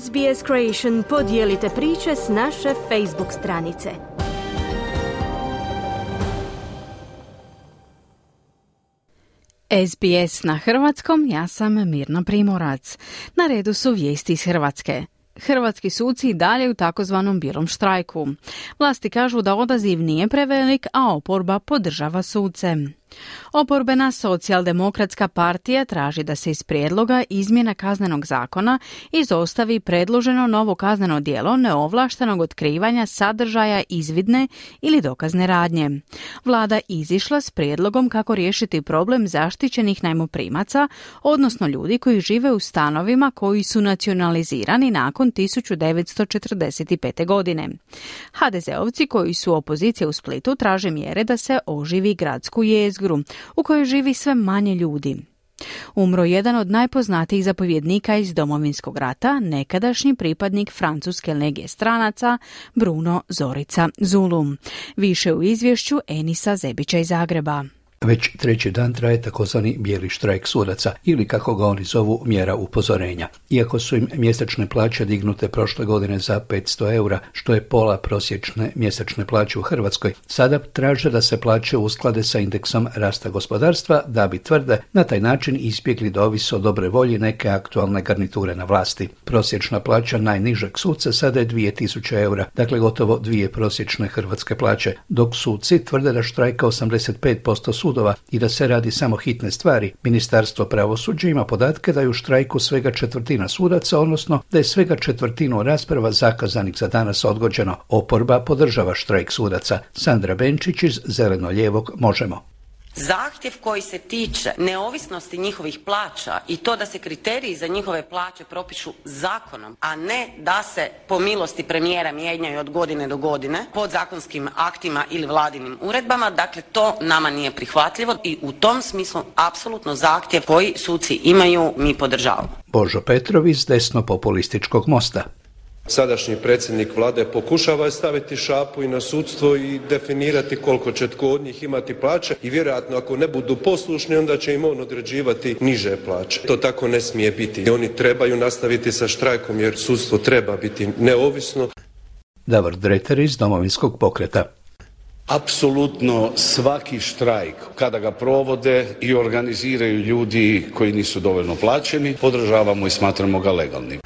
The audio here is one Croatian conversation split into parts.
SBS Creation podijelite priče s naše Facebook stranice. SBS na hrvatskom, ja sam Mirna Primorac. Na redu su vijesti iz Hrvatske. Hrvatski suci dalje u takozvanom bijelom štrajku. Vlasti kažu da odaziv nije prevelik, a oporba podržava suce. Oporbena socijaldemokratska partija traži da se iz prijedloga izmjena kaznenog zakona izostavi predloženo novo kazneno djelo neovlaštenog otkrivanja sadržaja izvidne ili dokazne radnje. Vlada izišla s prijedlogom kako riješiti problem zaštićenih najmoprimaca, odnosno ljudi koji žive u stanovima koji su nacionalizirani nakon 1945. godine. HDZ-ovci koji su opozicije u Splitu traže mjere da se oživi gradsku jezgru u kojoj živi sve manje ljudi. Umro jedan od najpoznatijih zapovjednika iz Domovinskog rata, nekadašnji pripadnik francuske legije stranaca Bruno Zorica Zulum. Više u izvješću Enisa Zebića iz Zagreba. Već treći dan traje takozvani bijeli štrajk sudaca ili kako ga oni zovu mjera upozorenja. Iako su im mjesečne plaće dignute prošle godine za 500 eura, što je pola prosječne mjesečne plaće u Hrvatskoj, sada traže da se plaće usklade sa indeksom rasta gospodarstva da bi tvrde na taj način ispjegli da ovisi o dobre volji neke aktualne garniture na vlasti. Prosječna plaća najnižeg suca sada je 2000 eura, dakle gotovo dvije prosječne hrvatske plaće, dok suci tvrde da štrajka 85% suda sudova i da se radi samo hitne stvari, Ministarstvo pravosuđa ima podatke da je u štrajku svega četvrtina sudaca, odnosno da je svega četvrtinu rasprava zakazanih za danas odgođeno. Oporba podržava štrajk sudaca. Sandra Benčić iz Zeleno-lijevog Možemo. Zahtjev koji se tiče neovisnosti njihovih plaća i to da se kriteriji za njihove plaće propišu zakonom, a ne da se po milosti premijera mijenjaju od godine do godine podzakonskim aktima ili vladinim uredbama, dakle to nama nije prihvatljivo i u tom smislu apsolutno zahtjev koji suci imaju mi podržavamo. Božo Petrov iz desno populističkog mosta. Sadašnji predsjednik vlade pokušava staviti šapu i na sudstvo i definirati koliko će tko od njih imati plaće i vjerojatno ako ne budu poslušni onda će im on određivati niže plaće. To tako ne smije biti. Oni trebaju nastaviti sa štrajkom jer sudstvo treba biti neovisno. Davor Dreter iz domovinskog pokreta. Apsolutno svaki štrajk, kada ga provode i organiziraju ljudi koji nisu dovoljno plaćeni, podržavamo i smatramo ga legalnim.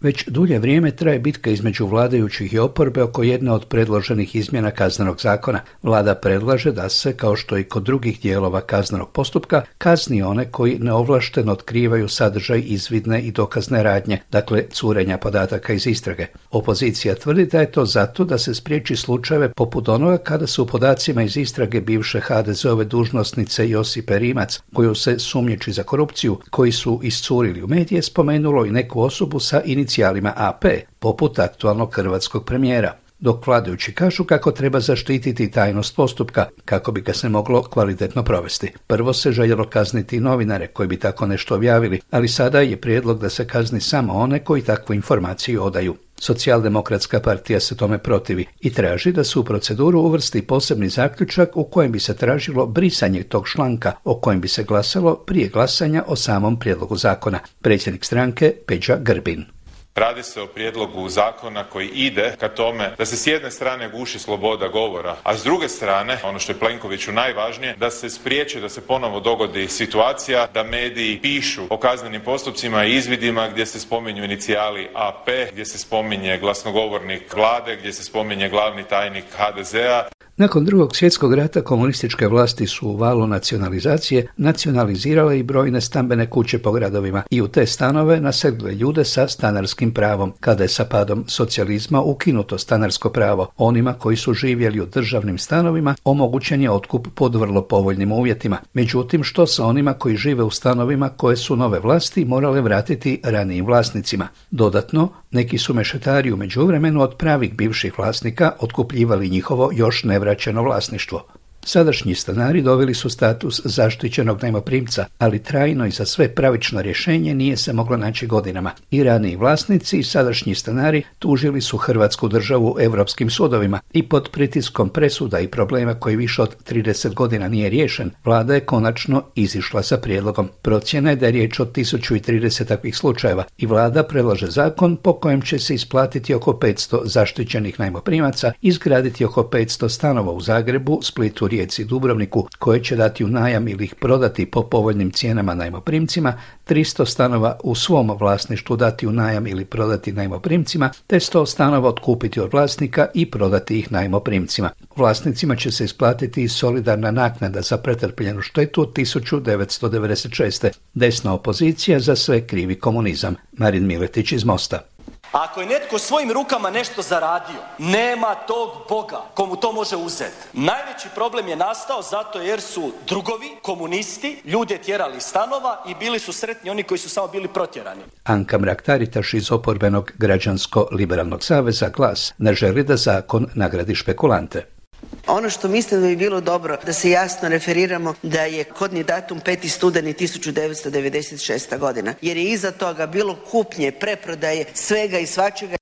Već dulje vrijeme traje bitka između vladajućih i oporbe oko jedne od predloženih izmjena kaznenog zakona. Vlada predlaže da se, kao što i kod drugih dijelova kaznenog postupka, kazni one koji neovlašteno otkrivaju sadržaj izvidne i dokazne radnje, dakle curenja podataka iz istrage. Opozicija tvrdi da je to zato da se spriječi slučajeve poput onoga kada su podacima iz istrage bivše HDZ-ove dužnosnice Josipe Rimac, koju se sumnjiči za korupciju, koji su iscurili u medije, spomenulo i neku osobu sa inicijativom inicijalima AP, poput aktualnog hrvatskog premijera dok vladajući kažu kako treba zaštititi tajnost postupka kako bi ga se moglo kvalitetno provesti. Prvo se željelo kazniti novinare koji bi tako nešto objavili, ali sada je prijedlog da se kazni samo one koji takvu informaciju odaju. Socijaldemokratska partija se tome protivi i traži da se u proceduru uvrsti posebni zaključak u kojem bi se tražilo brisanje tog članka o kojem bi se glasalo prije glasanja o samom prijedlogu zakona. Predsjednik stranke Peđa Grbin. Radi se o prijedlogu zakona koji ide ka tome da se s jedne strane guši sloboda govora, a s druge strane, ono što je Plenkoviću najvažnije, da se spriječi da se ponovo dogodi situacija da mediji pišu o kaznenim postupcima i izvidima gdje se spominju inicijali AP, gdje se spominje glasnogovornik vlade, gdje se spominje glavni tajnik HDZ-a. Nakon drugog svjetskog rata komunističke vlasti su u valu nacionalizacije nacionalizirale i brojne stambene kuće po gradovima i u te stanove naselile ljude sa stanarskim pravom. Kada je sa padom socijalizma ukinuto stanarsko pravo, onima koji su živjeli u državnim stanovima omogućen je otkup pod vrlo povoljnim uvjetima. Međutim, što sa onima koji žive u stanovima koje su nove vlasti morale vratiti ranijim vlasnicima? Dodatno, neki su mešetari u međuvremenu od pravih bivših vlasnika otkupljivali njihovo još nevraćeno vlasništvo. Sadašnji stanari dobili su status zaštićenog najmoprimca, ali trajno i za sve pravično rješenje nije se moglo naći godinama. I raniji vlasnici i sadašnji stanari tužili su Hrvatsku državu europskim sudovima i pod pritiskom presuda i problema koji više od 30 godina nije riješen, vlada je konačno izišla sa prijedlogom. Procjena je da je riječ o 1030 takvih slučajeva i vlada predlaže zakon po kojem će se isplatiti oko 500 zaštićenih najmoprimaca, izgraditi oko 500 stanova u Zagrebu, Splitu, Rijeci i Dubrovniku koje će dati u najam ili ih prodati po povoljnim cijenama najmoprimcima, 300 stanova u svom vlasništvu dati u najam ili prodati najmoprimcima, te 100 stanova otkupiti od vlasnika i prodati ih najmoprimcima. Vlasnicima će se isplatiti i solidarna naknada za pretrpljenu štetu od 1996. Desna opozicija za sve krivi komunizam. Marin Miletić iz Mosta. Ako je netko svojim rukama nešto zaradio, nema tog Boga komu to može uzeti. Najveći problem je nastao zato jer su drugovi, komunisti, ljude tjerali stanova i bili su sretni oni koji su samo bili protjerani. Anka Mrak-Taritaš iz oporbenog građansko-liberalnog saveza Glas ne želi da zakon nagradi špekulante. Ono što mislim da bi bilo dobro da se jasno referiramo da je kodni datum 5. studeni 1996. godina jer je iza toga bilo kupnje, preprodaje, svega i svačega.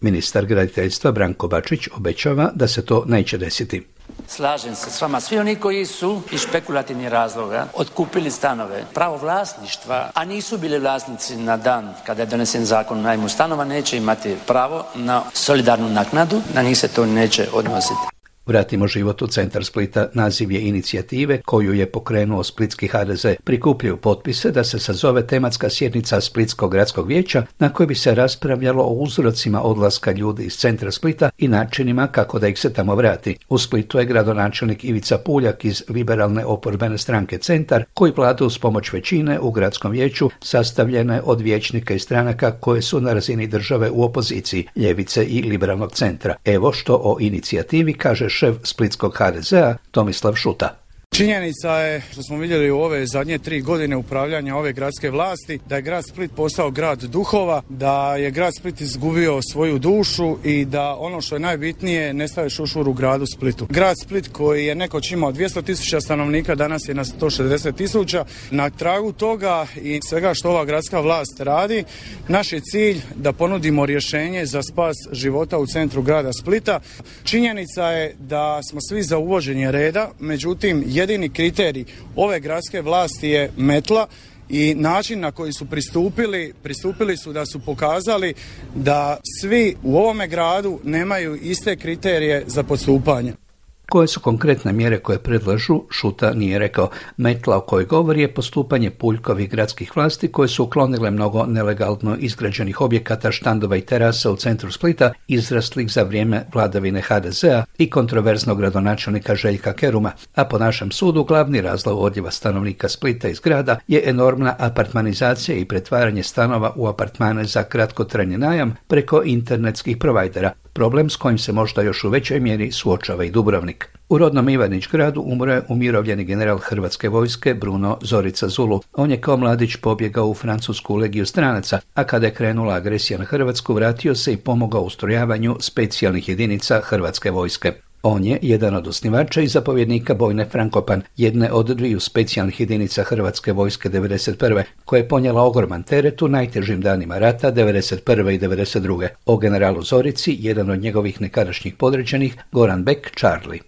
Ministar graditeljstva Branko Bačić obećava da se to neće desiti. Slažem se s vama. Svi oni koji su iz špekulativnih razloga otkupili stanove, pravo vlasništva, a nisu bili vlasnici na dan kada je donesen zakon o najmu stanova, neće imati pravo na solidarnu naknadu, na njih se to neće odnositi. Vratimo život u centar Splita naziv je inicijative koju je pokrenuo Splitski HDZ. Prikupljaju potpise da se sazove tematska sjednica Splitskog gradskog vijeća na kojoj bi se raspravljalo o uzrocima odlaska ljudi iz centra Splita i načinima kako da ih se tamo vrati. U Splitu je gradonačelnik Ivica Puljak iz liberalne oporbene stranke Centar koji vlada uz pomoć većine u gradskom vijeću sastavljene od vijećnika i stranaka koje su na razini države u opoziciji, ljevice i liberalnog centra. Evo što o inicijativi kaže šef splitskog HDZ-a Tomislav Šuta. Činjenica je što smo vidjeli u ove zadnje tri godine upravljanja ove gradske vlasti da je grad Split postao grad duhova, da je grad Split izgubio svoju dušu i da ono što je najbitnije nestaje šušur u gradu Splitu. Grad Split koji je nekoć imao 200 tisuća stanovnika danas je na 160 tisuća. Na tragu toga i svega što ova gradska vlast radi, naš je cilj da ponudimo rješenje za spas života u centru grada Splita. Činjenica je da smo svi za uvođenje reda, međutim jedini kriterij ove gradske vlasti je metla i način na koji su pristupili, pristupili su da su pokazali da svi u ovome gradu nemaju iste kriterije za postupanje. Koje su konkretne mjere koje predlažu, Šuta nije rekao. Metla o kojoj govori je postupanje Puljkovih gradskih vlasti koje su uklonile mnogo nelegalno izgrađenih objekata, štandova i terasa u centru Splita, izraslih za vrijeme vladavine HDZ-a i kontroverznog gradonačelnika Željka Keruma, a po našem sudu glavni razlog odljeva stanovnika Splita iz grada je enormna apartmanizacija i pretvaranje stanova u apartmane za kratkotrajni najam preko internetskih provajdera, problem s kojim se možda još u većoj mjeri suočava i Dubrovnik. U rodnom Ivanić gradu umro je umirovljeni general Hrvatske vojske Bruno Zorica Zulu. On je kao mladić pobjegao u francusku legiju stranaca, a kada je krenula agresija na Hrvatsku vratio se i pomogao ustrojavanju specijalnih jedinica Hrvatske vojske. On je jedan od osnivača i zapovjednika Bojne Frankopan, jedne od dviju specijalnih jedinica Hrvatske vojske 1991. koje je ponijela ogroman teret u najtežim danima rata 1991. i 1992. O generalu Zorici, jedan od njegovih nekadašnjih podređenih, Goran Beck Charlie.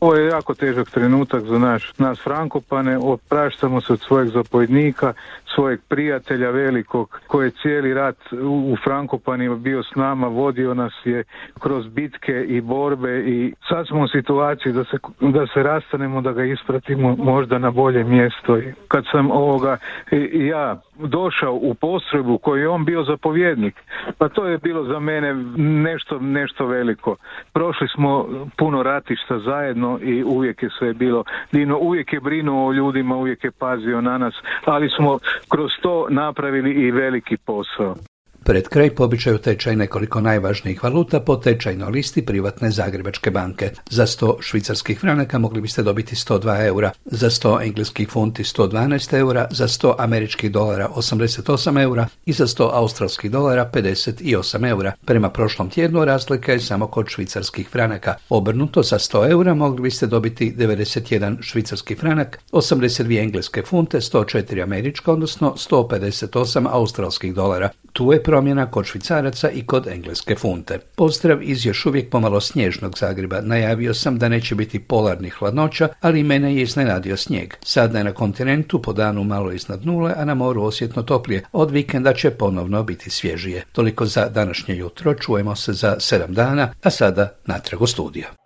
Ovo je jako težak trenutak za naš, nas Frankopane, opraštamo se od svojeg zapovjednika, svojeg prijatelja velikog koji je cijeli rat u Frankopanima bio s nama, vodio nas je kroz bitke i borbe i sad smo u situaciji da se, da se rastanemo, da ga ispratimo možda na bolje mjesto. Kad sam ovoga ja došao u postrojbu koji je on bio zapovjednik, pa to je bilo za mene nešto, nešto veliko. Prošli smo puno ratišta zajedno i uvijek je sve bilo Dino, uvijek je brinuo o ljudima, uvijek je pazio na nas, ali smo kroz to napravili i veliki posao. Pred kraj pobičaju tečaj nekoliko najvažnijih valuta po tečajnoj listi privatne Zagrebačke banke. Za 100 švicarskih franaka mogli biste dobiti 102 eura, za 100 engleskih funti 112 eura, za 100 američkih dolara 88 eura i za 100 australskih dolara 58 eura. Prema prošlom tjednu razlika je samo kod švicarskih franaka. Obrnuto za 100 eura mogli biste dobiti 91 švicarski franak, 82 engleske funte, 104 američka, odnosno 158 australskih dolara. Tu je promjena kod švicaraca i kod engleske funte. Pozdrav iz još uvijek pomalo snježnog Zagreba. Najavio sam da neće biti polarnih hladnoća, ali mene je iznenadio snijeg. Sada je na kontinentu po danu malo iznad nule, a na moru osjetno toplije. Od vikenda će ponovno biti svježije. Toliko za današnje jutro. Čujemo se za sedam dana, a sada natrag u studio.